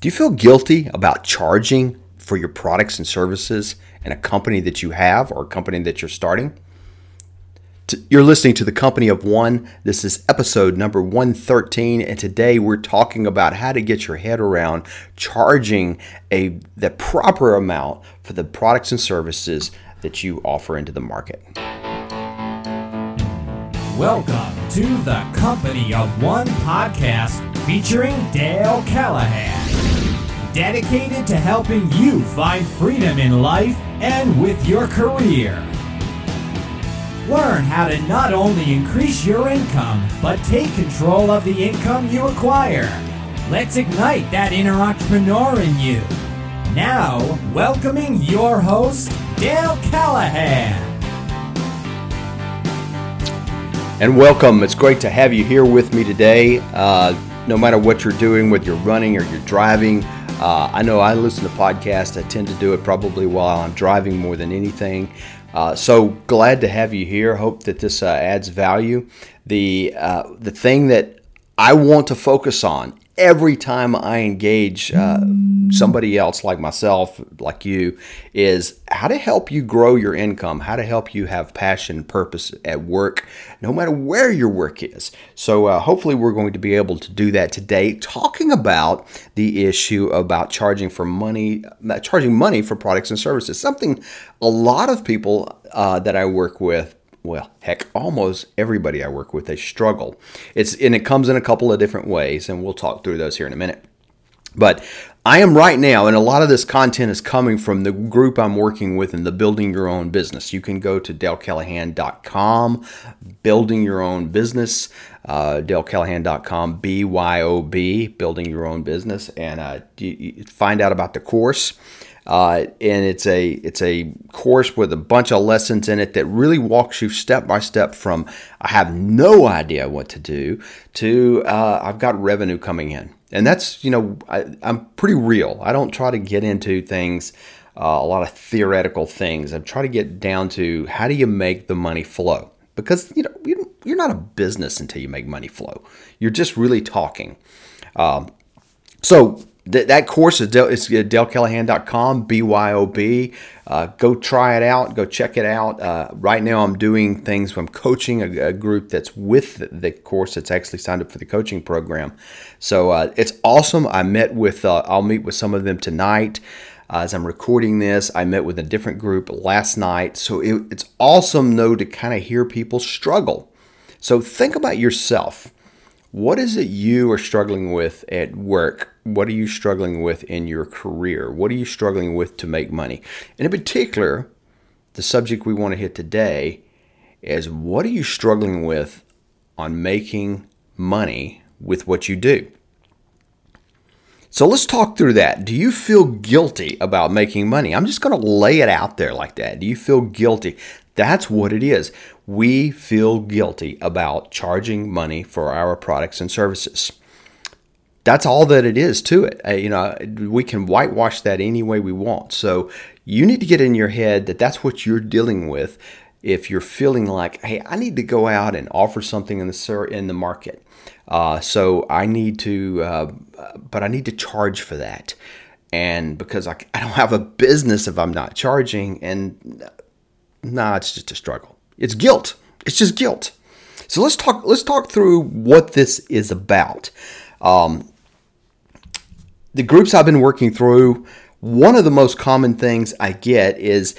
Do you feel guilty about charging for your products and services in a company that you have or a company that you're starting? You're listening to the Company of One. This is episode number 113, and today we're talking about how to get your head around charging a the proper amount for the products and services that you offer into the market. Welcome to the Company of One podcast featuring Dale Callahan. Dedicated to helping you find freedom in life and with your career. Learn how to not only increase your income, but take control of the income you acquire. Let's ignite that inner entrepreneur in you. Now, welcoming your host, Dale Callahan. And welcome. It's great to have you here with me today. Uh, no matter what you're doing, whether you're running or you're driving, uh, I know I listen to podcasts. I tend to do it probably while I'm driving more than anything. Uh, so glad to have you here. Hope that this uh, adds value. The uh, the thing that I want to focus on every time I engage uh, somebody else like myself, like you, is how to help you grow your income, how to help you have passion, purpose at work, no matter where your work is. So, uh, hopefully, we're going to be able to do that today, talking about the issue about charging for money, uh, charging money for products and services, something a lot of people uh, that I work with well, heck, almost everybody I work with, they struggle. It's and it comes in a couple of different ways, and we'll talk through those here in a minute. But I am right now, and a lot of this content is coming from the group I'm working with in the Building Your Own Business. You can go to dalecallahan.com, Building Your Own Business, uh, dalecallahan.com, B Y O B, Building Your Own Business, and uh, find out about the course. Uh, and it's a it's a course with a bunch of lessons in it that really walks you step by step from I have no idea what to do to uh, I've got revenue coming in, and that's you know I, am pretty real. I don't try to get into things. Uh, a lot of theoretical things. I try to get down to how do you make the money flow because you know you're not a business until you make money flow. You're just really talking. Um, so Th- that course is Del- it's dalecallahan.com, B-Y-O-B. Uh, go try it out. Go check it out. Uh, right now, I'm doing things. I'm coaching a, a, group that's with the course that's actually signed up for the coaching program. So uh, it's awesome. I met with. Uh, I'll meet with some of them tonight. Uh, as I'm recording this, I met with a different group last night. So it, it's awesome, though, to kind of hear people struggle. So think about yourself. What is it you are struggling with at work? What are you struggling with in your career? What are you struggling with to make money? And in particular, the subject we want to hit today is what are you struggling with on making money with what you do? So let's talk through that. Do you feel guilty about making money? I'm just going to lay it out there like that. Do you feel guilty? That's what it is. We feel guilty about charging money for our products and services. That's all that it is to it. Uh, you know, we can whitewash that any way we want. So you need to get in your head that that's what you're dealing with. If you're feeling like, hey, I need to go out and offer something in the in the market, uh, so I need to, uh, but I need to charge for that, and because I, I don't have a business if I'm not charging, and nah, it's just a struggle. It's guilt. It's just guilt. So let's talk. Let's talk through what this is about. Um, the groups I've been working through. One of the most common things I get is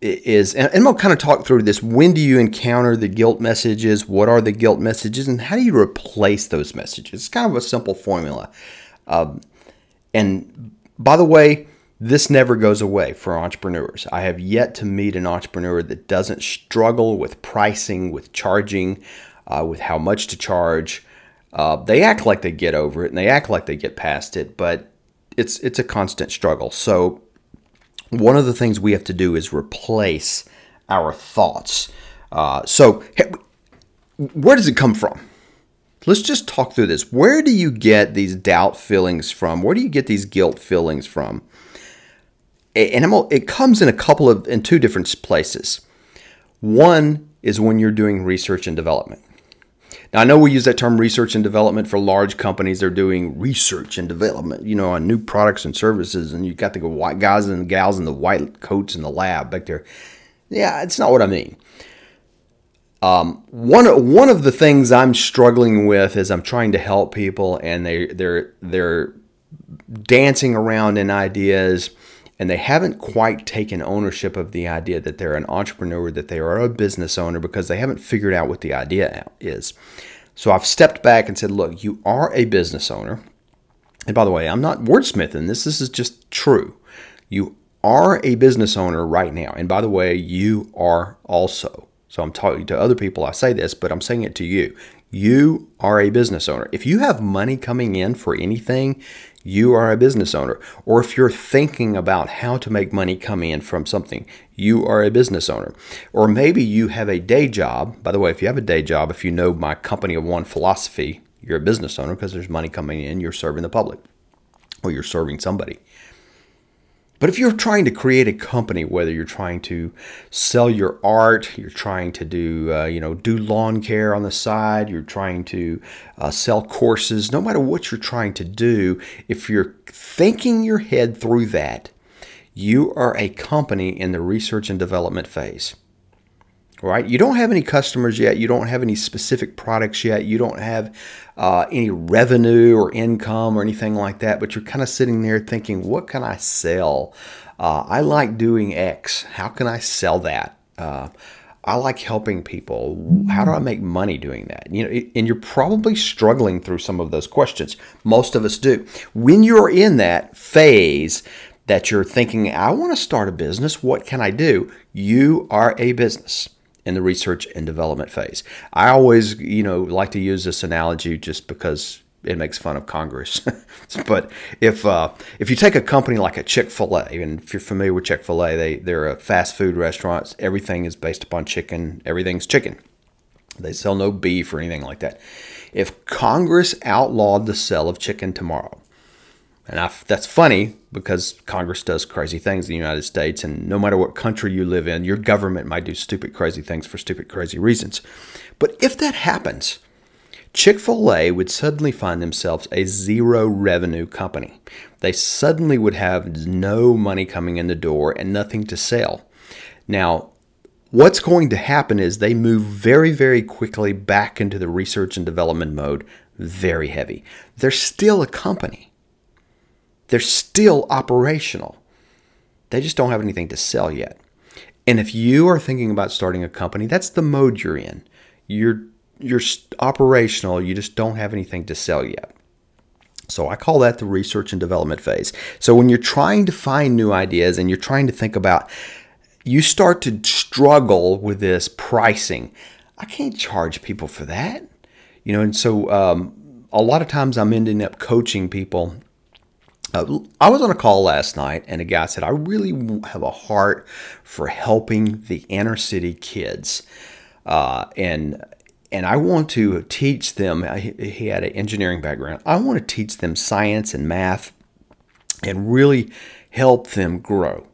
is and I'm gonna kind of talk through this. When do you encounter the guilt messages? What are the guilt messages, and how do you replace those messages? It's kind of a simple formula. Um, and by the way, this never goes away for entrepreneurs. I have yet to meet an entrepreneur that doesn't struggle with pricing, with charging, uh, with how much to charge. Uh, they act like they get over it and they act like they get past it, but it's it's a constant struggle. So one of the things we have to do is replace our thoughts. Uh, so where does it come from? Let's just talk through this. Where do you get these doubt feelings from? Where do you get these guilt feelings from? And it comes in a couple of in two different places. One is when you're doing research and development. Now, I know we use that term research and development for large companies. They're doing research and development, you know, on new products and services. And you got the white guys and gals in the white coats in the lab back there. Yeah, it's not what I mean. Um, one one of the things I'm struggling with is I'm trying to help people, and they they're they're dancing around in ideas and they haven't quite taken ownership of the idea that they're an entrepreneur, that they are a business owner because they haven't figured out what the idea is. So I've stepped back and said, look, you are a business owner. And by the way, I'm not wordsmithing this, this is just true. You are a business owner right now. And by the way, you are also. So I'm talking to other people, I say this, but I'm saying it to you. You are a business owner. If you have money coming in for anything, you are a business owner. Or if you're thinking about how to make money come in from something, you are a business owner. Or maybe you have a day job. By the way, if you have a day job, if you know my company of one philosophy, you're a business owner because there's money coming in, you're serving the public or you're serving somebody. But if you're trying to create a company, whether you're trying to sell your art, you're trying to do, uh, you know, do lawn care on the side, you're trying to uh, sell courses, no matter what you're trying to do, if you're thinking your head through that, you are a company in the research and development phase right? You don't have any customers yet. You don't have any specific products yet. You don't have uh, any revenue or income or anything like that. But you're kind of sitting there thinking, what can I sell? Uh, I like doing X. How can I sell that? Uh, I like helping people. How do I make money doing that? You know, and you're probably struggling through some of those questions. Most of us do. When you're in that phase that you're thinking, I want to start a business, what can I do? You are a business in the research and development phase. I always, you know, like to use this analogy just because it makes fun of Congress. but if uh, if you take a company like a Chick Fil A, and if you're familiar with Chick Fil A, they they're a fast food restaurant. Everything is based upon chicken. Everything's chicken. They sell no beef or anything like that. If Congress outlawed the sale of chicken tomorrow, and I, that's funny because Congress does crazy things in the United States, and no matter what country you live in, your government might do stupid, crazy things for stupid, crazy reasons. But if that happens, Chick fil A would suddenly find themselves a zero revenue company. They suddenly would have no money coming in the door and nothing to sell. Now, what's going to happen is they move very, very quickly back into the research and development mode, very heavy. They're still a company they're still operational. They just don't have anything to sell yet. And if you are thinking about starting a company, that's the mode you're in. You're you're operational, you just don't have anything to sell yet. So I call that the research and development phase. So when you're trying to find new ideas and you're trying to think about you start to struggle with this pricing. I can't charge people for that. You know, and so um, a lot of times I'm ending up coaching people uh, I was on a call last night, and a guy said, I really have a heart for helping the inner city kids. Uh, and and I want to teach them. He had an engineering background. I want to teach them science and math, and really help them grow.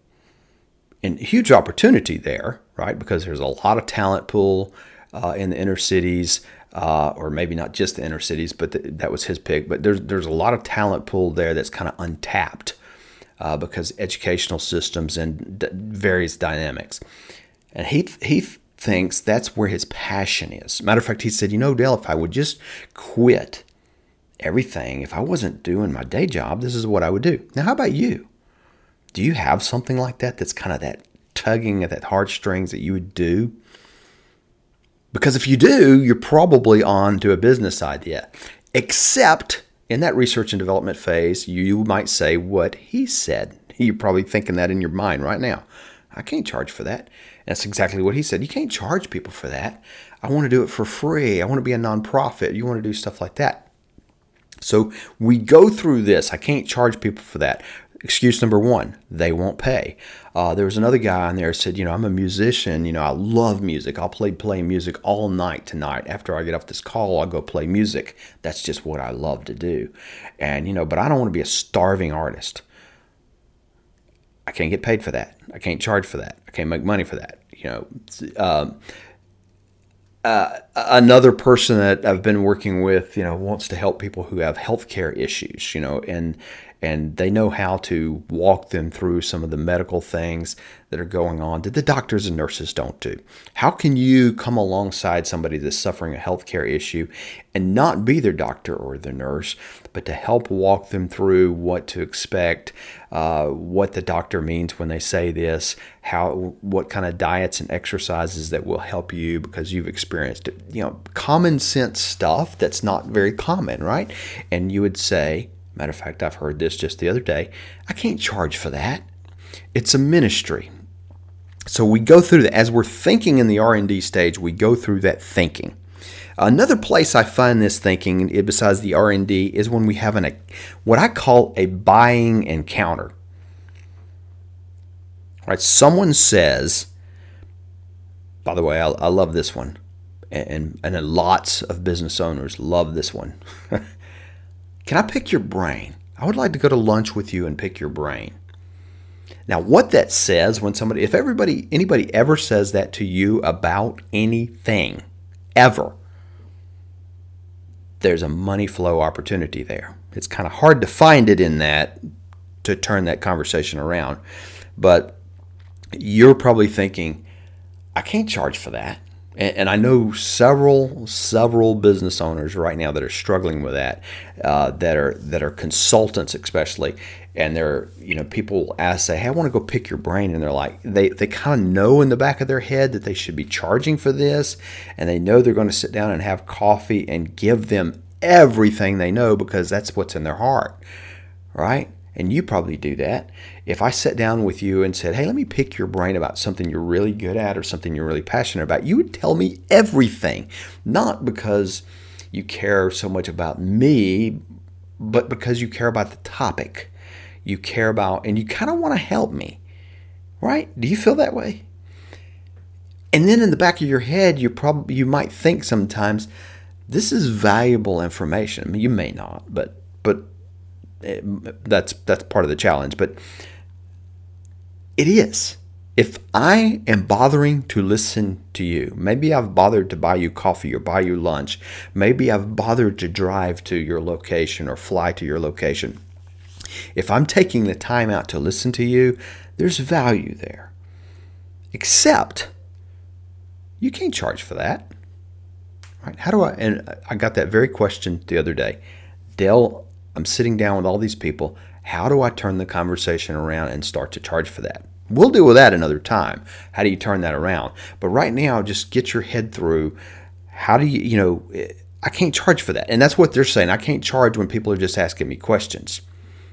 And huge opportunity there, right? Because there's a lot of talent pool uh, in the inner cities uh, or maybe not just the inner cities, but th- that was his pick. But there's there's a lot of talent pool there that's kind of untapped uh, because educational systems and d- various dynamics. And he he thinks that's where his passion is. Matter of fact, he said, you know, Dale, if I would just quit everything, if I wasn't doing my day job, this is what I would do. Now, how about you? Do you have something like that that's kind of that tugging at that heartstrings that you would do? Because if you do, you're probably on to a business idea. Except in that research and development phase, you might say what he said. You're probably thinking that in your mind right now. I can't charge for that. That's exactly what he said. You can't charge people for that. I want to do it for free. I want to be a nonprofit. You want to do stuff like that. So we go through this. I can't charge people for that. Excuse number one, they won't pay. Uh, there was another guy on there said, you know, I'm a musician. You know, I love music. I'll play play music all night tonight. After I get off this call, I'll go play music. That's just what I love to do. And you know, but I don't want to be a starving artist. I can't get paid for that. I can't charge for that. I can't make money for that. You know, um, uh, another person that I've been working with, you know, wants to help people who have healthcare issues, you know, and and they know how to walk them through some of the medical things that are going on that the doctors and nurses don't do. How can you come alongside somebody that's suffering a healthcare issue and not be their doctor or their nurse, but to help walk them through what to expect, uh, what the doctor means when they say this, how what kind of diets and exercises that will help you because you've experienced it. You know, common sense stuff that's not very common, right? And you would say, Matter of fact, I've heard this just the other day. I can't charge for that. It's a ministry. So we go through that as we're thinking in the R&D stage, we go through that thinking. Another place I find this thinking eh, besides the R&D is when we have an what I call a buying encounter. All right, someone says, by the way, I, I love this one, and, and, and lots of business owners love this one. Can I pick your brain? I would like to go to lunch with you and pick your brain. Now, what that says when somebody, if everybody, anybody ever says that to you about anything, ever, there's a money flow opportunity there. It's kind of hard to find it in that to turn that conversation around. But you're probably thinking, I can't charge for that and, and I know several several business owners right now that are struggling with that, uh, that are that are consultants especially, and they're you know people ask say, hey, I want to go pick your brain, and they're like they they kind of know in the back of their head that they should be charging for this, and they know they're going to sit down and have coffee and give them everything they know because that's what's in their heart, right? And you probably do that. If I sat down with you and said, Hey, let me pick your brain about something you're really good at or something you're really passionate about, you would tell me everything. Not because you care so much about me, but because you care about the topic. You care about, and you kind of want to help me, right? Do you feel that way? And then in the back of your head, you probably you might think sometimes this is valuable information. I mean, you may not, but but that's that's part of the challenge. But it is. If I am bothering to listen to you, maybe I've bothered to buy you coffee or buy you lunch, maybe I've bothered to drive to your location or fly to your location. If I'm taking the time out to listen to you, there's value there. Except you can't charge for that. Right? How do I and I got that very question the other day. Dale I'm sitting down with all these people. How do I turn the conversation around and start to charge for that? We'll deal with that another time. How do you turn that around? But right now, just get your head through how do you, you know, I can't charge for that. And that's what they're saying. I can't charge when people are just asking me questions.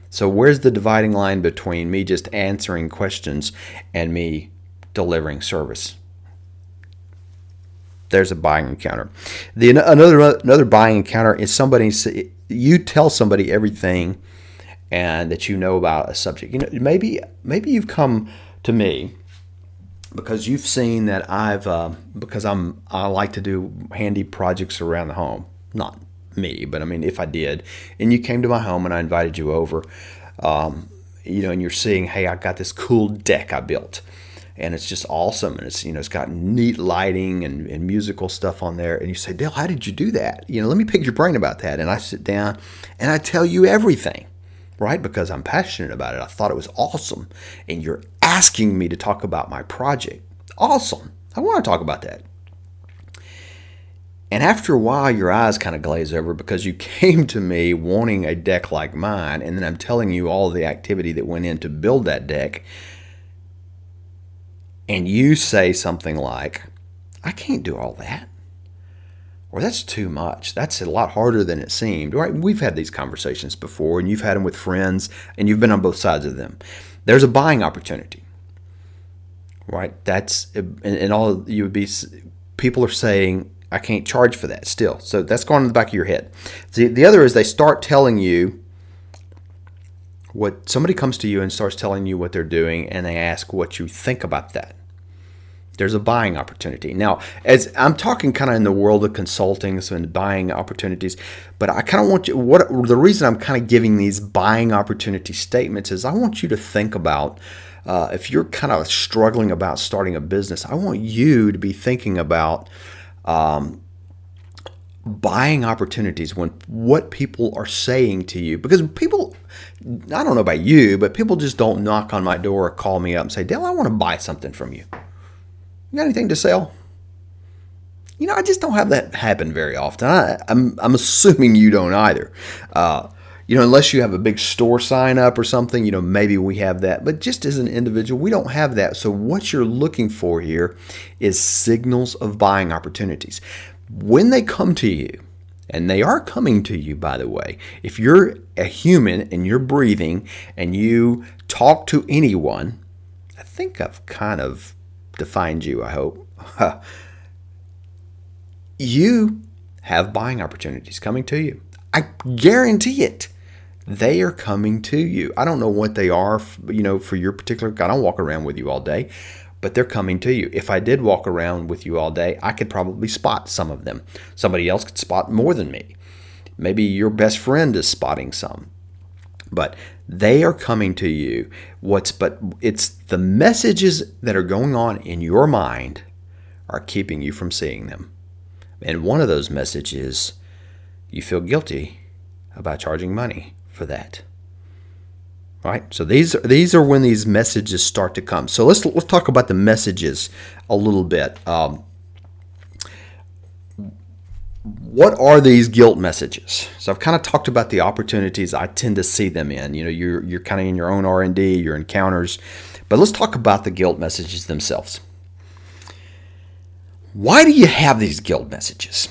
So, where's the dividing line between me just answering questions and me delivering service? There's a buying encounter. The another another buying encounter is somebody you tell somebody everything and that you know about a subject. You know, maybe maybe you've come to me because you've seen that I've uh, because I'm I like to do handy projects around the home. Not me, but I mean if I did, and you came to my home and I invited you over, um, you know, and you're seeing, hey, I got this cool deck I built and it's just awesome. And it's you know it's got neat lighting and, and musical stuff on there. And you say, Dale, how did you do that? You know, let me pick your brain about that. And I sit down and I tell you everything, right? Because I'm passionate about it. I thought it was awesome, and you're asking me to talk about my project. Awesome. I want to talk about that. And after a while, your eyes kind of glaze over because you came to me wanting a deck like mine, and then I'm telling you all the activity that went in to build that deck and you say something like, I can't do all that. Or that's too much. That's a lot harder than it seemed. Right? We've had these conversations before, and you've had them with friends, and you've been on both sides of them. There's a buying opportunity, right? That's and all you would be. People are saying, "I can't charge for that." Still, so that's going in the back of your head. The the other is they start telling you what somebody comes to you and starts telling you what they're doing, and they ask what you think about that there's a buying opportunity. Now, as I'm talking kind of in the world of consulting and buying opportunities, but I kind of want you what the reason I'm kind of giving these buying opportunity statements is I want you to think about uh, if you're kind of struggling about starting a business, I want you to be thinking about um, buying opportunities when what people are saying to you because people I don't know about you, but people just don't knock on my door or call me up and say, Dale, I want to buy something from you. You got anything to sell? You know, I just don't have that happen very often. I, am I'm, I'm assuming you don't either. Uh, you know, unless you have a big store sign up or something, you know, maybe we have that. But just as an individual, we don't have that. So what you're looking for here is signals of buying opportunities. When they come to you, and they are coming to you, by the way. If you're a human and you're breathing and you talk to anyone, I think I've kind of defined you, I hope. you have buying opportunities coming to you. I guarantee it. They are coming to you. I don't know what they are, you know, for your particular. I don't walk around with you all day, but they're coming to you. If I did walk around with you all day, I could probably spot some of them. Somebody else could spot more than me. Maybe your best friend is spotting some. But they are coming to you. What's but it's the messages that are going on in your mind are keeping you from seeing them. And one of those messages you feel guilty about charging money for that right so these these are when these messages start to come so let's let's talk about the messages a little bit um, what are these guilt messages? So i've kind of talked about the opportunities i tend to see them in. You know you're you're kind of in your own r&d your encounters. But let's talk about the guilt messages themselves. Why do you have these guilt messages?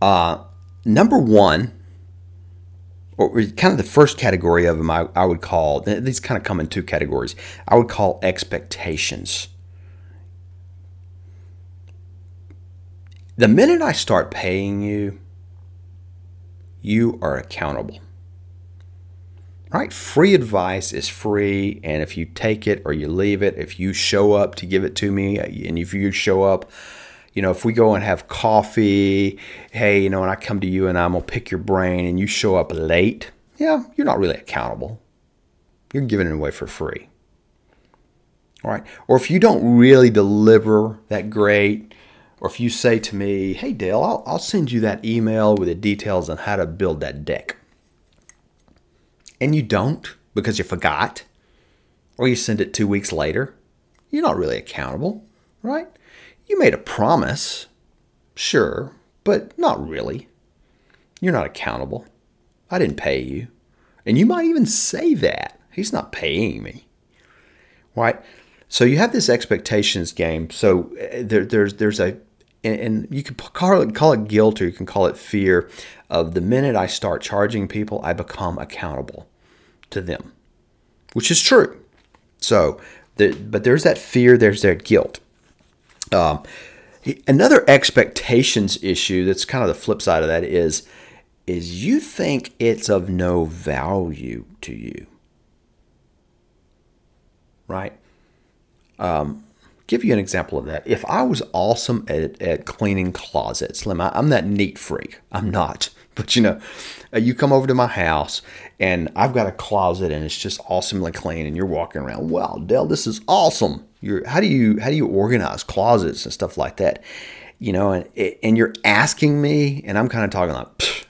Uh, number one or kind of the first category of them I, I would call these kind of come in two categories. I would call expectations the minute i start paying you you are accountable right free advice is free and if you take it or you leave it if you show up to give it to me uh, and if you show up you know, if we go and have coffee, hey, you know, and I come to you and I'm gonna pick your brain and you show up late, yeah, you're not really accountable. You're giving it away for free. All right. Or if you don't really deliver that great, or if you say to me, hey, Dale, I'll, I'll send you that email with the details on how to build that deck. And you don't because you forgot, or you send it two weeks later, you're not really accountable, right? You made a promise, sure, but not really. You're not accountable. I didn't pay you. And you might even say that. He's not paying me. Right? So you have this expectations game. So uh, there, there's there's a and, you can call it call it guilt or you can call it fear of the minute I start charging people, I become accountable to them, which is true. So, the, but there's that fear, there's that guilt. Um, another expectations issue that's kind of the flip side of that is is you think it's of no value to you right um, give you an example of that. If i was awesome at, at cleaning closets slim I, i'm that neat freak. I'm not. But you know uh, you come over to my house and i've got a closet and it's just awesomely clean and you're walking around wow Dale this is awesome. You're how do you how do you organize closets and stuff like that? You know and and you're asking me and i'm kind of talking like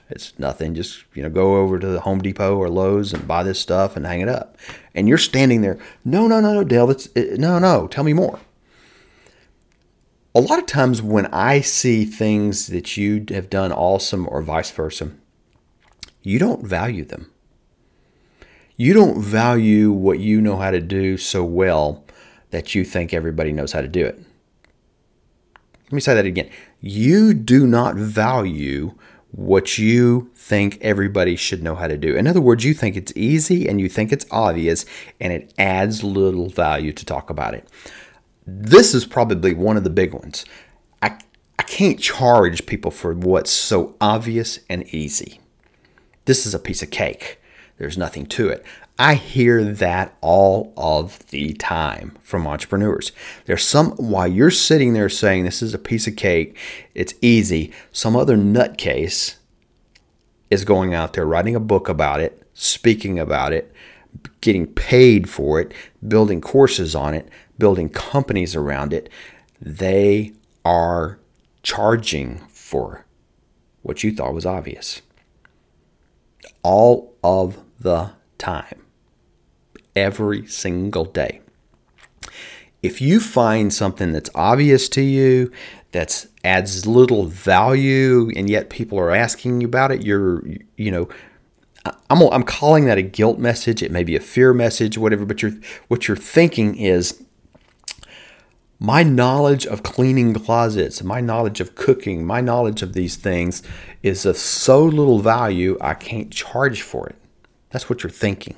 it's nothing. Just you know go over to the home depot or lowes and buy this stuff and hang it up. And you're standing there no no no no dale that's no no tell me more a lot of times when i see things that you have done awesome or vice versa you don't value them you don't value what you know how to do so well that you think everybody knows how to do it. Let me say that again. You do not value what you think everybody should know how to do. In other words, you think it's easy and you think it's obvious and it adds little value to talk about it. This is probably one of the big ones. I, I can't charge people for what's so obvious and easy. This is a piece of cake. There's nothing to it. I hear that all of the time from entrepreneurs. There's some, while you're sitting there saying this is a piece of cake, it's easy, some other nutcase is going out there writing a book about it, speaking about it, getting paid for it, building courses on it, building companies around it. They are charging for what you thought was obvious. All of the time. Every single day. If you find something that's obvious to you, that adds little value, and yet people are asking you about it, you're, you know, I'm, I'm calling that a guilt message. It may be a fear message, whatever, but you're, what you're thinking is, my knowledge of cleaning closets, my knowledge of cooking, my knowledge of these things is of so little value, I can't charge for it. That's what you're thinking.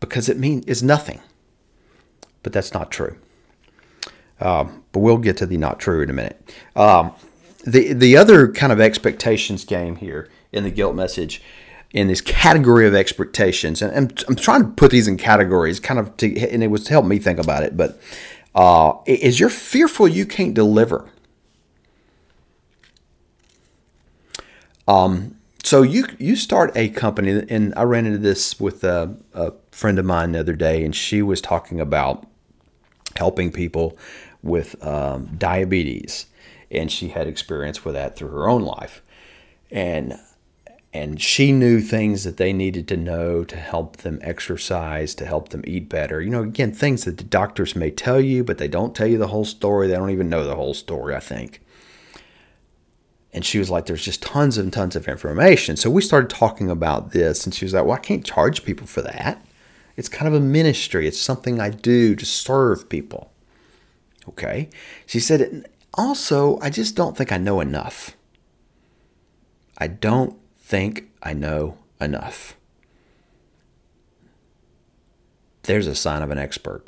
Because it means it's nothing. But that's not true. Um, but we'll get to the not true in a minute. Um, the the other kind of expectations game here in the guilt message in this category of expectations, and I'm, I'm trying to put these in categories, kind of to, and it was to help me think about it. But uh, is you're fearful you can't deliver. Um, so you you start a company, and I ran into this with a, a friend of mine the other day, and she was talking about helping people with um, diabetes, and she had experience with that through her own life, and and she knew things that they needed to know to help them exercise, to help them eat better. You know, again, things that the doctors may tell you, but they don't tell you the whole story. They don't even know the whole story, I think. And she was like, There's just tons and tons of information. So we started talking about this, and she was like, Well, I can't charge people for that. It's kind of a ministry, it's something I do to serve people. Okay. She said, Also, I just don't think I know enough. I don't think I know enough. There's a sign of an expert.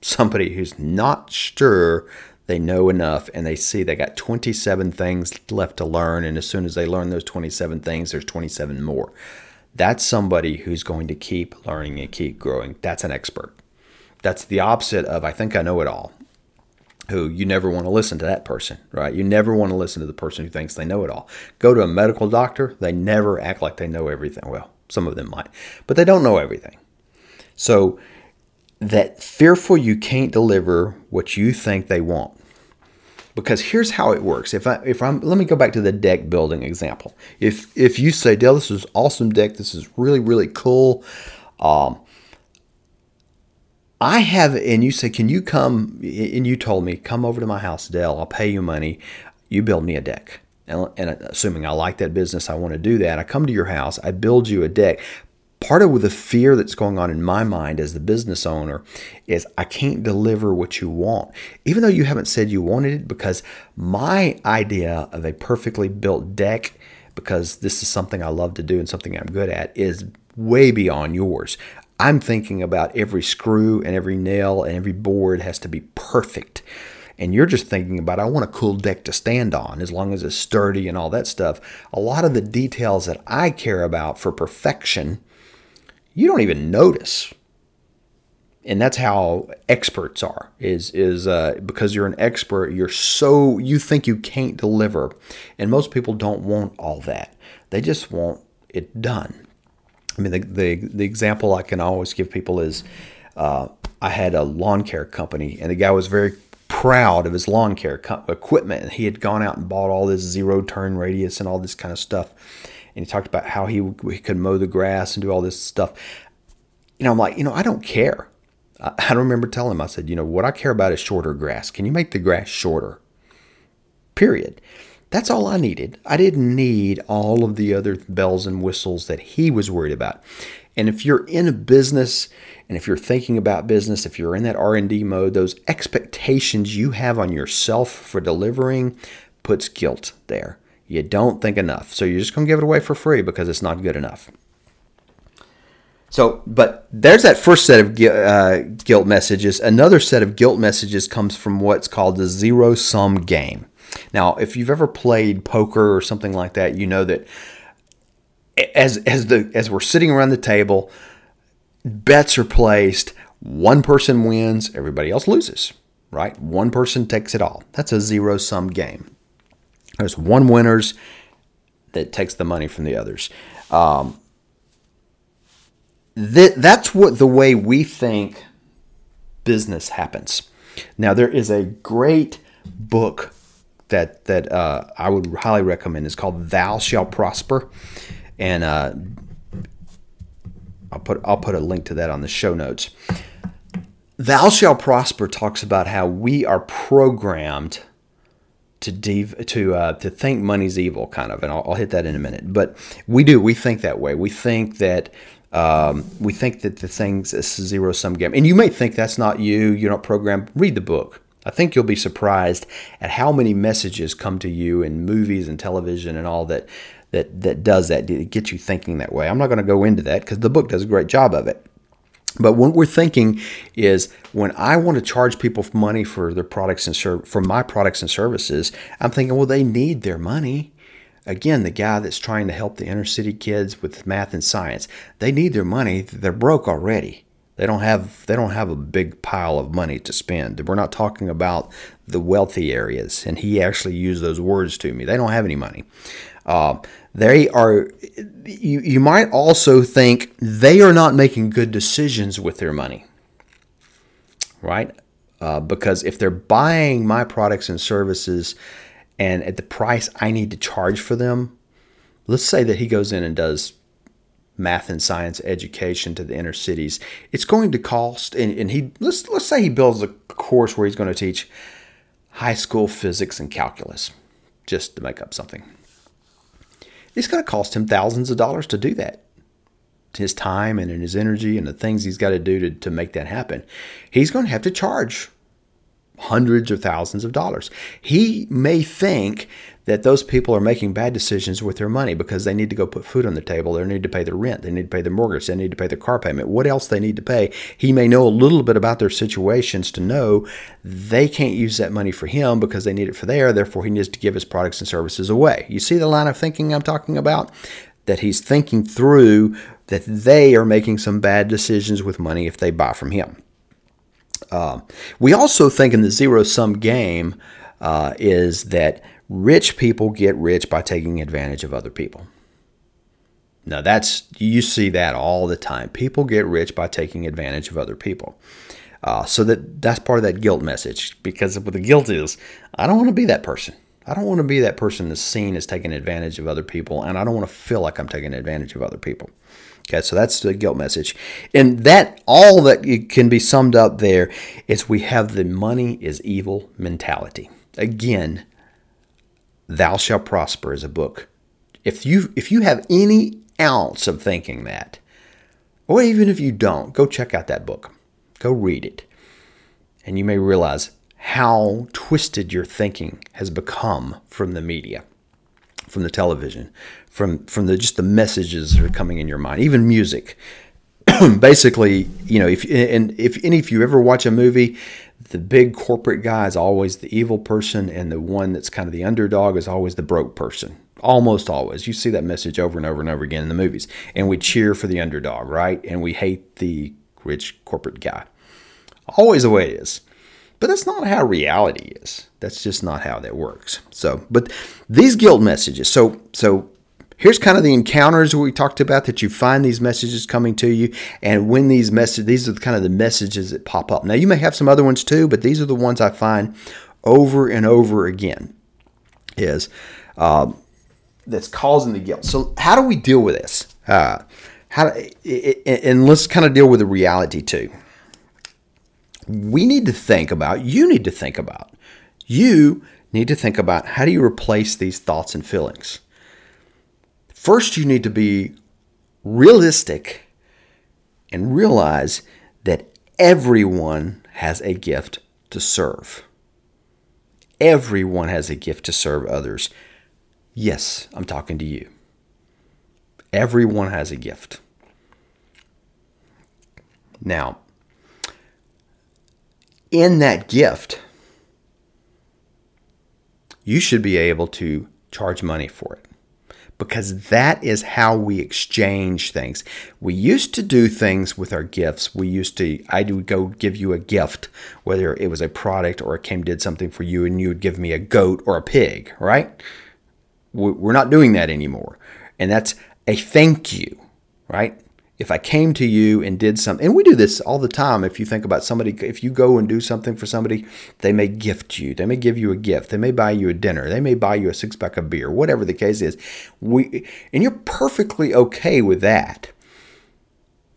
Somebody who's not sure they know enough and they see they got 27 things left to learn. And as soon as they learn those 27 things, there's 27 more. That's somebody who's going to keep learning and keep growing. That's an expert. That's the opposite of I think I know it all who you never want to listen to that person, right? You never want to listen to the person who thinks they know it all. Go to a medical doctor, they never act like they know everything. Well, some of them might, but they don't know everything. So that fearful you can't deliver what you think they want. Because here's how it works. If I if I'm let me go back to the deck building example. If if you say, Dale, this is awesome deck, this is really, really cool. Um, I have, and you say, can you come? And you told me, come over to my house, Dale. I'll pay you money. You build me a deck. And, and assuming I like that business, I want to do that. I come to your house, I build you a deck. Part of the fear that's going on in my mind as the business owner is I can't deliver what you want, even though you haven't said you wanted it, because my idea of a perfectly built deck, because this is something I love to do and something I'm good at, is way beyond yours. I'm thinking about every screw and every nail and every board has to be perfect. And you're just thinking about, I want a cool deck to stand on as long as it's sturdy and all that stuff. A lot of the details that I care about for perfection, you don't even notice. And that's how experts are. Is is uh, because you're an expert, you're so you think you can't deliver, and most people don't want all that. They just want it done. I mean, the, the, the example I can always give people is uh, I had a lawn care company, and the guy was very proud of his lawn care co- equipment. He had gone out and bought all this zero turn radius and all this kind of stuff. And he talked about how he, he could mow the grass and do all this stuff. You know, I'm like, you know, I don't care. I, I remember telling him, I said, you know, what I care about is shorter grass. Can you make the grass shorter? Period. That's all I needed. I didn't need all of the other bells and whistles that he was worried about. And if you're in a business and if you're thinking about business, if you're in that R&D mode, those expectations you have on yourself for delivering puts guilt there. You don't think enough. So you're just going to give it away for free because it's not good enough. So, but there's that first set of uh, guilt messages. Another set of guilt messages comes from what's called the zero sum game. Now, if you've ever played poker or something like that, you know that as as the as we're sitting around the table, bets are placed, one person wins, everybody else loses, right? One person takes it all. That's a zero sum game. There's one winners that takes the money from the others. Um, that, that's what the way we think business happens. Now there is a great book that that uh, I would highly recommend is called "Thou Shall Prosper," and uh, I'll put I'll put a link to that on the show notes. "Thou Shall Prosper" talks about how we are programmed to dev- to uh, to think money's evil, kind of, and I'll, I'll, hit that in a minute. But we do we think that way. We think that um, we think that the thing's a zero sum game, and you may think that's not you. You're not programmed. Read the book. I think you'll be surprised at how many messages come to you in movies and television and all that that that does that. It gets you thinking that way. I'm not going to go into that because the book does a great job of it. But what we're thinking is when I want to charge people money for their products and for my products and services, I'm thinking, well, they need their money. Again, the guy that's trying to help the inner city kids with math and science, they need their money. They're broke already. They don't have they don't have a big pile of money to spend. We're not talking about the wealthy areas, and he actually used those words to me. They don't have any money. Uh, they are. You, you might also think they are not making good decisions with their money, right? Uh, because if they're buying my products and services, and at the price I need to charge for them, let's say that he goes in and does math and science education to the inner cities, it's going to cost. And, and he let's let's say he builds a course where he's going to teach high school physics and calculus, just to make up something. It's going to cost him thousands of dollars to do that. His time and his energy and the things he's got to do to, to make that happen. He's going to have to charge hundreds or thousands of dollars. He may think that those people are making bad decisions with their money because they need to go put food on the table, they need to pay their rent, they need to pay their mortgage, they need to pay their car payment, what else they need to pay. He may know a little bit about their situations to know they can't use that money for him because they need it for there, therefore he needs to give his products and services away. You see the line of thinking I'm talking about? That he's thinking through that they are making some bad decisions with money if they buy from him. Uh, we also think in the zero sum game uh, is that rich people get rich by taking advantage of other people. Now that's you see that all the time. People get rich by taking advantage of other people. Uh, so that that's part of that guilt message because what the guilt is, I don't want to be that person. I don't want to be that person that's seen as taking advantage of other people, and I don't want to feel like I'm taking advantage of other people. Okay, so that's the guilt message. And that all that can be summed up there is we have the money is evil mentality. Again, Thou Shall Prosper is a book. If you if you have any ounce of thinking that, or even if you don't, go check out that book. Go read it. And you may realize how twisted your thinking has become from the media, from the television, from from the just the messages that are coming in your mind, even music. Basically, you know, if and if any if you ever watch a movie, the big corporate guy is always the evil person, and the one that's kind of the underdog is always the broke person. Almost always, you see that message over and over and over again in the movies, and we cheer for the underdog, right? And we hate the rich corporate guy. Always the way it is. But that's not how reality is. That's just not how that works. So, but these guilt messages. So, so here's kind of the encounters we talked about that you find these messages coming to you and when these messages these are kind of the messages that pop up. Now you may have some other ones too but these are the ones i find over and over again is uh, that's causing the guilt. So how do we deal with this? Uh, how and let's kind of deal with the reality too. We need to think about you need to think about you need to think about how do you replace these thoughts and feelings First, you need to be realistic and realize that everyone has a gift to serve. Everyone has a gift to serve others. Yes, I'm talking to you. Everyone has a gift. Now, in that gift, you should be able to charge money for it because that is how we exchange things. We used to do things with our gifts. We used to, I would go give you a gift, whether it was a product or it came did something for you, and you would give me a goat or a pig, right? We're not doing that anymore. And that's a thank you, right? If I came to you and did something, and we do this all the time. If you think about somebody, if you go and do something for somebody, they may gift you, they may give you a gift, they may buy you a dinner, they may buy you a six pack of beer, whatever the case is. We, and you're perfectly okay with that.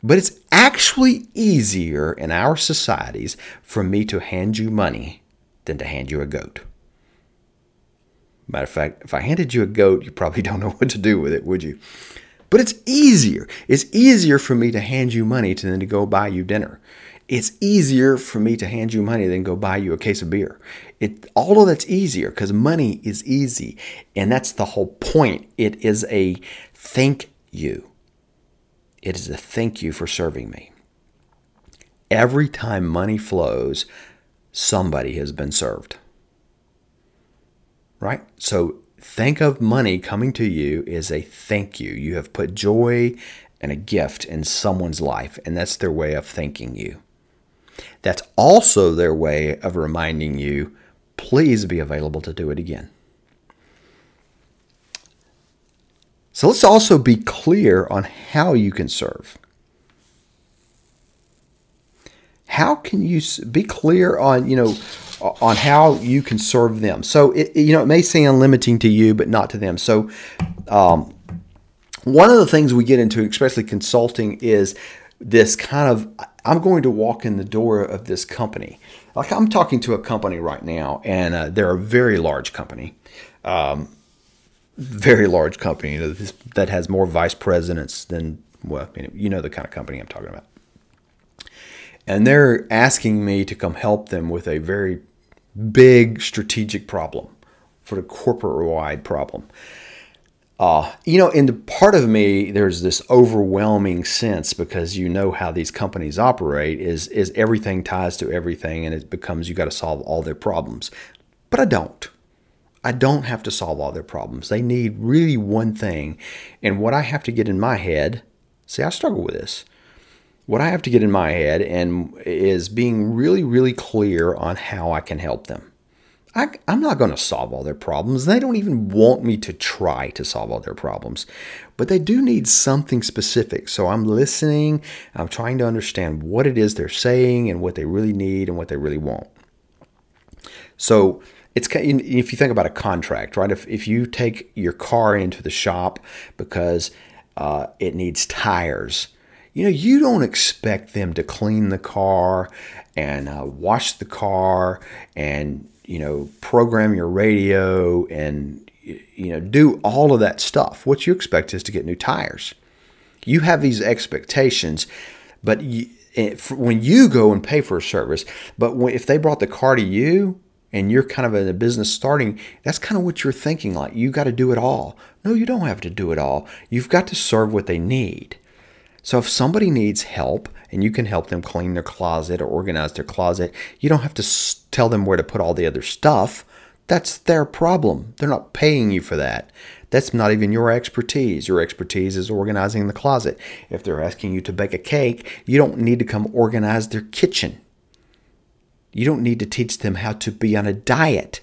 But it's actually easier in our societies for me to hand you money than to hand you a goat. Matter of fact, if I handed you a goat, you probably don't know what to do with it, would you? But it's easier. It's easier for me to hand you money than to go buy you dinner. It's easier for me to hand you money than go buy you a case of beer. It all of that's easier because money is easy. And that's the whole point. It is a thank you. It is a thank you for serving me. Every time money flows, somebody has been served. Right? So think of money coming to you as a thank you. You have put joy and a gift in someone's life, and that's their way of thanking you. That's also their way of reminding you, please be available to do it again. So let's also be clear on how you can serve. How can you be clear on, you know, on how you can serve them. So it, you know it may sound limiting to you, but not to them. So um, one of the things we get into, especially consulting, is this kind of I'm going to walk in the door of this company. Like I'm talking to a company right now, and uh, they're a very large company. Um, very large company that has more vice presidents than well, you know the kind of company I'm talking about. And they're asking me to come help them with a very big strategic problem, for the corporate wide problem. Uh, you know, in the part of me, there's this overwhelming sense because you know how these companies operate is is everything ties to everything, and it becomes you got to solve all their problems. But I don't. I don't have to solve all their problems. They need really one thing, and what I have to get in my head. See, I struggle with this what I have to get in my head and is being really, really clear on how I can help them. I, am not going to solve all their problems. They don't even want me to try to solve all their problems, but they do need something specific. So I'm listening. I'm trying to understand what it is they're saying and what they really need and what they really want. So it's if you think about a contract, right? If if you take your car into the shop because uh, it needs tires you know, you don't expect them to clean the car and uh, wash the car and, you know, program your radio and, you know, do all of that stuff. What you expect is to get new tires. You have these expectations, but you, eh, when you go and pay for a service, but when, if they brought the car to you and you're kind of in a business starting, that's kind of what you're thinking like. You got to do it all. No, you don't have to do it all. You've got to serve what they need. So if somebody needs help and you can help them clean their closet or organize their closet, you don't have to tell them where to put all the other stuff. That's their problem. They're not paying you for that. That's not even your expertise. Your expertise is organizing the closet. If they're asking you to bake a cake, you don't need to come organize their kitchen. You don't need to teach them how to be on a diet.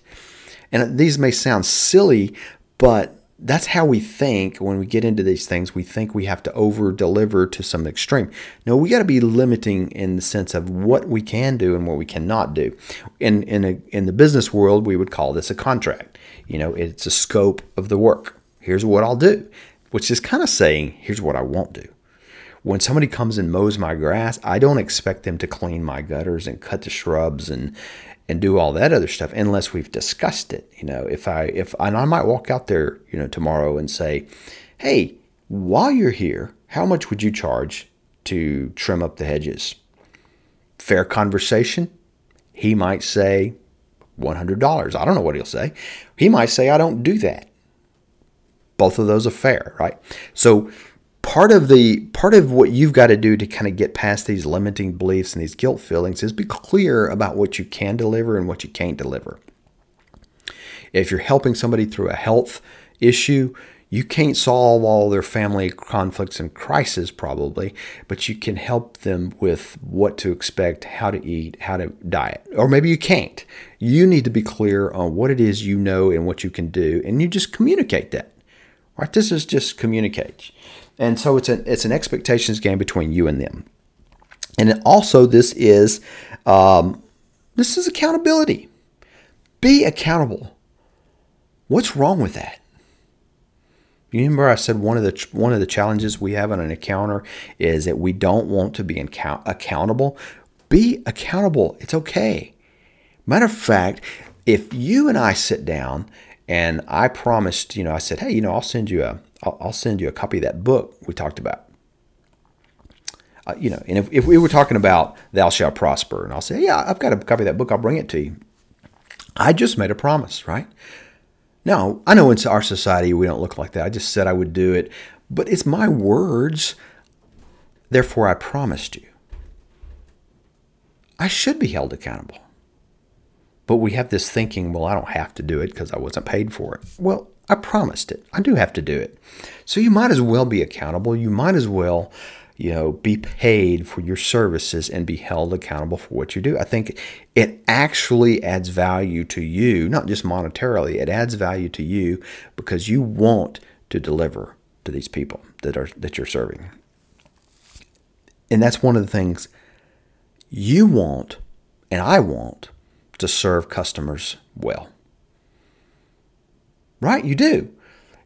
And these may sound silly, but that's how we think when we get into these things. We think we have to over deliver to some extreme. No, we got to be limiting in the sense of what we can do and what we cannot do. In in a, in the business world, we would call this a contract. You know, it's a scope of the work. Here's what I'll do, which is kind of saying, here's what I won't do. When somebody comes and mows my grass, I don't expect them to clean my gutters and cut the shrubs and and do all that other stuff unless we've discussed it. You know, if I if and I might walk out there, you know, tomorrow and say, "Hey, while you're here, how much would you charge to trim up the hedges?" Fair conversation. He might say $100. I don't know what he'll say. He might say I don't do that. Both of those are fair, right? So part of the part of what you've got to do to kind of get past these limiting beliefs and these guilt feelings is be clear about what you can deliver and what you can't deliver. If you're helping somebody through a health issue, you can't solve all their family conflicts and crises probably, but you can help them with what to expect, how to eat, how to diet. Or maybe you can't. You need to be clear on what it is you know and what you can do, and you just communicate that. Right? This is just communicate And so it's an it's an expectations game between you and them. And also, this is um, this is accountability. Be accountable. What's wrong with that? You remember I said one of the one of the challenges we have on an encounter is that we don't want to be account- accountable. Be accountable. It's okay. Matter of fact, if you and I sit down and I promised, you know, I said, hey, you know, I'll send you a I'll, I'll send you a copy of that book we talked about. Uh, you know, and if, if we were talking about thou shalt prosper, and I'll say, yeah, I've got a copy of that book, I'll bring it to you. I just made a promise, right? Now, I know in our society we don't look like that. I just said I would do it, but it's my words. Therefore, I promised you. I should be held accountable. But we have this thinking, well, I don't have to do it because I wasn't paid for it. Well, I promised it. I do have to do it. So you might as well be accountable. You might as well you know, be paid for your services and be held accountable for what you do. I think it actually adds value to you, not just monetarily, it adds value to you because you want to deliver to these people that are that you're serving. And that's one of the things you want and I want to serve customers well. Right? You do.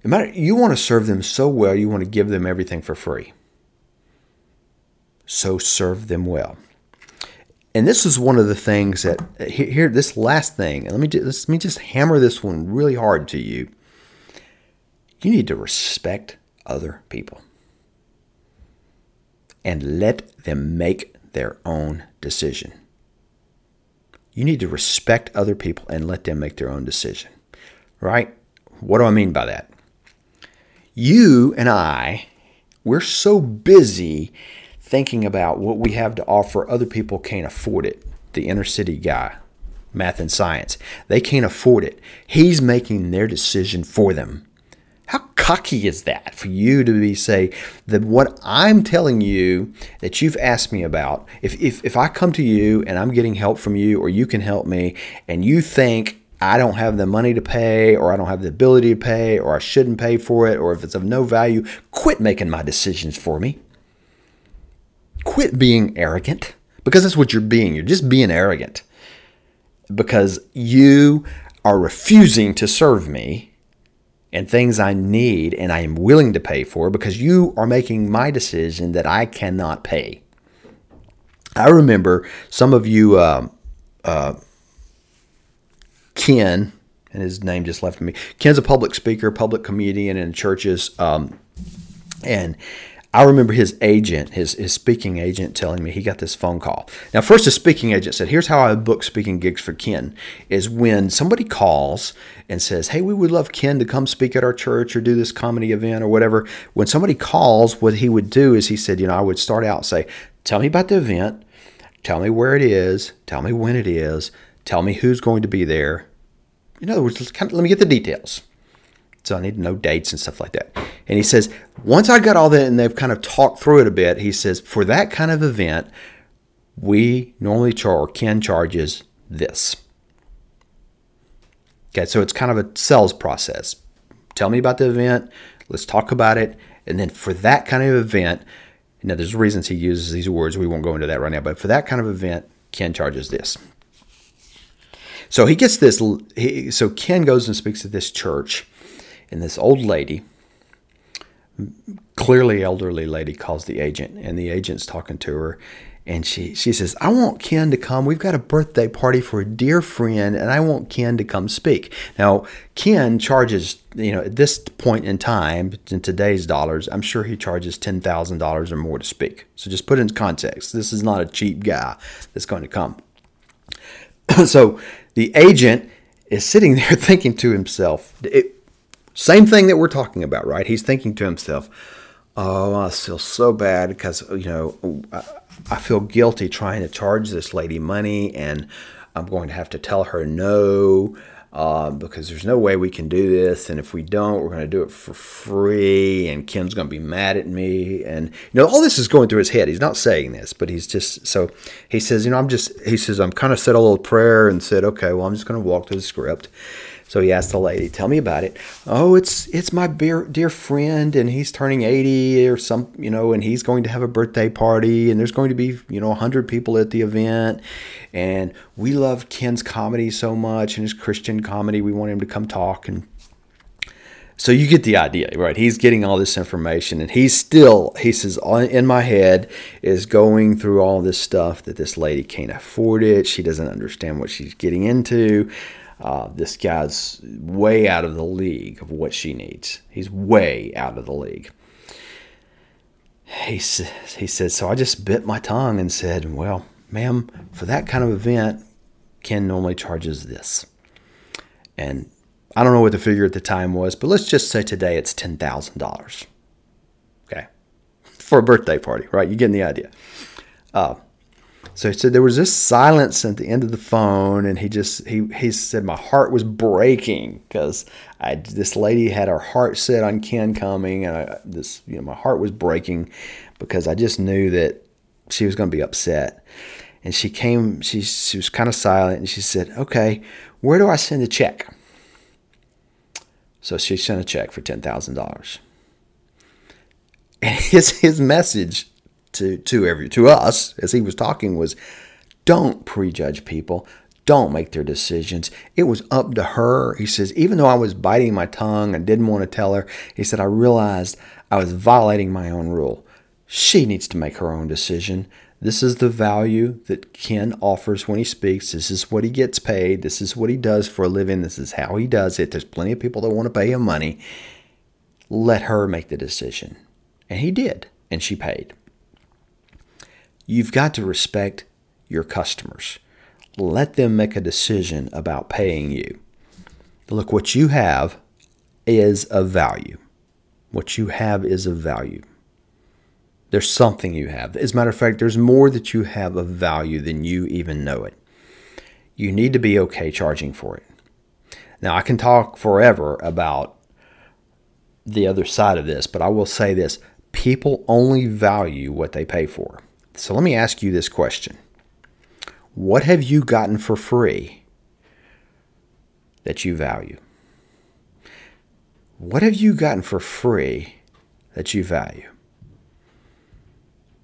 You want to serve them so well, you want to give them everything for free so serve them well. And this is one of the things that here, this last thing, let me just, let me just hammer this one really hard to you. You need to respect other people and let them make their own decision. You need to respect other people and let them make their own decision. Right? What do I mean by that? You and I, we're so busy thinking about what we have to offer, other people can't afford it. The inner city guy, math and science, they can't afford it. He's making their decision for them. How cocky is that for you to be say that what I'm telling you that you've asked me about, if, if, if I come to you and I'm getting help from you or you can help me and you think I don't have the money to pay or I don't have the ability to pay or I shouldn't pay for it or if it's of no value, quit making my decisions for me. Quit being arrogant because that's what you're being. You're just being arrogant because you are refusing to serve me and things I need and I am willing to pay for because you are making my decision that I cannot pay. I remember some of you, uh, uh, Ken, and his name just left me. Ken's a public speaker, public comedian in churches, um, and I remember his agent, his, his speaking agent, telling me he got this phone call. Now, first, his speaking agent said, Here's how I book speaking gigs for Ken is when somebody calls and says, Hey, we would love Ken to come speak at our church or do this comedy event or whatever. When somebody calls, what he would do is he said, You know, I would start out and say, Tell me about the event, tell me where it is, tell me when it is, tell me who's going to be there. In other words, kind of, let me get the details. So I need to know dates and stuff like that. And he says, once I got all that and they've kind of talked through it a bit, he says, for that kind of event, we normally charge, Ken charges this. Okay, so it's kind of a sales process. Tell me about the event, let's talk about it. And then for that kind of event, now there's reasons he uses these words, we won't go into that right now, but for that kind of event, Ken charges this. So he gets this, he, so Ken goes and speaks at this church and this old lady, clearly elderly lady, calls the agent, and the agent's talking to her. And she, she says, I want Ken to come. We've got a birthday party for a dear friend, and I want Ken to come speak. Now, Ken charges, you know, at this point in time, in today's dollars, I'm sure he charges $10,000 or more to speak. So just put it in context. This is not a cheap guy that's going to come. so the agent is sitting there thinking to himself, it, same thing that we're talking about, right? He's thinking to himself, "Oh, I feel so bad because you know I feel guilty trying to charge this lady money, and I'm going to have to tell her no." Uh, because there's no way we can do this, and if we don't, we're going to do it for free, and Kim's going to be mad at me, and you know all this is going through his head. He's not saying this, but he's just so he says, you know, I'm just he says I'm kind of said a little prayer and said, okay, well I'm just going to walk through the script, So he asked the lady, "Tell me about it." Oh, it's it's my dear dear friend, and he's turning eighty or some, you know, and he's going to have a birthday party, and there's going to be you know hundred people at the event, and we love Ken's comedy so much and his Christian comedy. We want him to come talk and. So you get the idea, right? He's getting all this information, and he's still, he says, in my head is going through all this stuff that this lady can't afford it. She doesn't understand what she's getting into. Uh, this guy's way out of the league of what she needs. He's way out of the league. He, he said, So I just bit my tongue and said, Well, ma'am, for that kind of event, Ken normally charges this. And I don't know what the figure at the time was, but let's just say today it's $10,000. Okay. For a birthday party, right? You getting the idea. Uh, so he said there was this silence at the end of the phone, and he just he he said my heart was breaking because I this lady had her heart set on Ken coming, and I, this you know my heart was breaking because I just knew that she was going to be upset. And she came, she she was kind of silent, and she said, "Okay, where do I send a check?" So she sent a check for ten thousand dollars. And his his message to to every to us as he was talking was don't prejudge people. Don't make their decisions. It was up to her. He says even though i was biting my tongue and didn't want to tell her he said i realized i was violating my own rule. She needs to make her own decision. This is the value that ken offers when he speaks. This is what he gets paid. This is what he does for a living. This is how he does it. There's plenty of people that want to pay him money. Let her make the decision. And he did. And she paid You've got to respect your customers. Let them make a decision about paying you. Look, what you have is of value. What you have is of value. There's something you have. As a matter of fact, there's more that you have of value than you even know it. You need to be okay charging for it. Now, I can talk forever about the other side of this, but I will say this people only value what they pay for. So let me ask you this question What have you gotten for free that you value? What have you gotten for free that you value?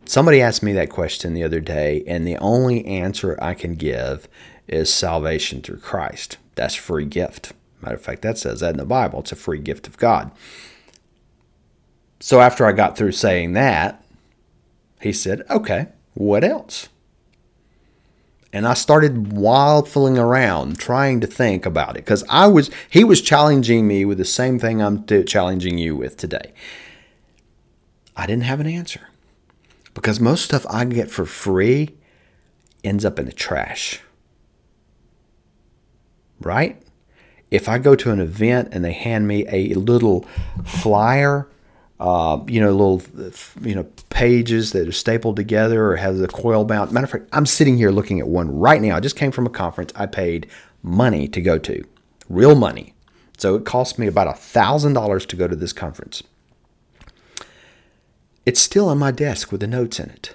Somebody asked me that question the other day, and the only answer I can give is salvation through Christ. That's free gift. Matter of fact, that says that in the Bible. It's a free gift of God. So after I got through saying that, he said, Okay, what else? And I started waffling around trying to think about it because I was he was challenging me with the same thing I'm challenging you with today. I didn't have an answer because most stuff I get for free ends up in the trash. Right? If I go to an event and they hand me a little flyer uh, you know, little, you know, pages that are stapled together or have the coil bound. Matter of fact, I'm sitting here looking at one right now. I just came from a conference I paid money to go to, real money. So it cost me about a thousand dollars to go to this conference. It's still on my desk with the notes in it.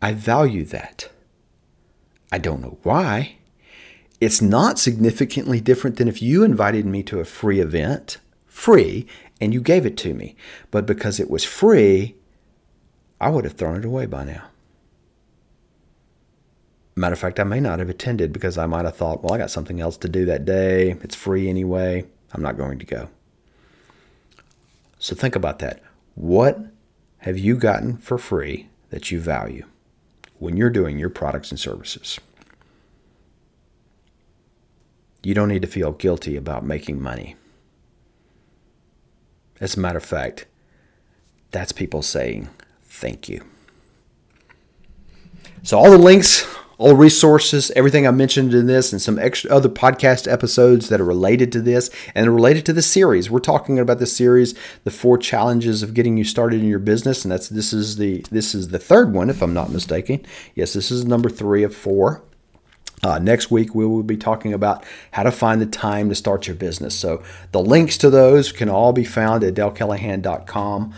I value that. I don't know why. It's not significantly different than if you invited me to a free event, free, and you gave it to me. But because it was free, I would have thrown it away by now. Matter of fact, I may not have attended because I might have thought, well, I got something else to do that day. It's free anyway. I'm not going to go. So think about that. What have you gotten for free that you value when you're doing your products and services? You don't need to feel guilty about making money. As a matter of fact, that's people saying thank you. So, all the links, all resources, everything I mentioned in this, and some extra other podcast episodes that are related to this and related to the series. We're talking about the series, the four challenges of getting you started in your business, and that's this is the this is the third one, if I'm not mistaken. Yes, this is number three of four. Uh, next week, we will be talking about how to find the time to start your business. So, the links to those can all be found at dalecallahan.com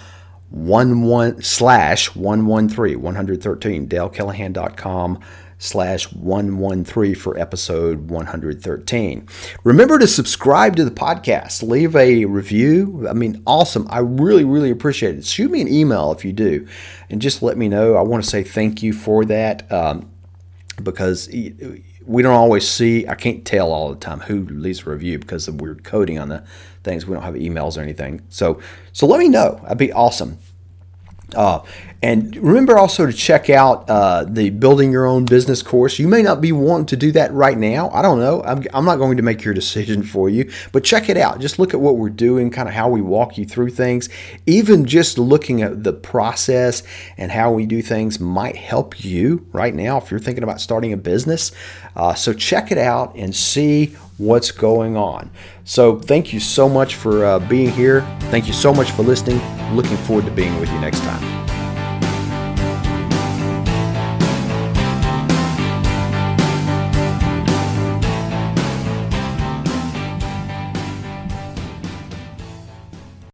one one slash 113 113 dalecallahan.com slash 113 for episode 113. Remember to subscribe to the podcast, leave a review. I mean, awesome. I really, really appreciate it. Shoot me an email if you do, and just let me know. I want to say thank you for that um, because we don't always see, I can't tell all the time who leaves a review because of weird coding on the things. We don't have emails or anything. So, so let me know. That'd be awesome. Uh, and remember also to check out uh, the Building Your Own Business course. You may not be wanting to do that right now. I don't know. I'm, I'm not going to make your decision for you, but check it out. Just look at what we're doing, kind of how we walk you through things. Even just looking at the process and how we do things might help you right now if you're thinking about starting a business. Uh, so check it out and see what's going on. So, thank you so much for uh, being here. Thank you so much for listening. Looking forward to being with you next time.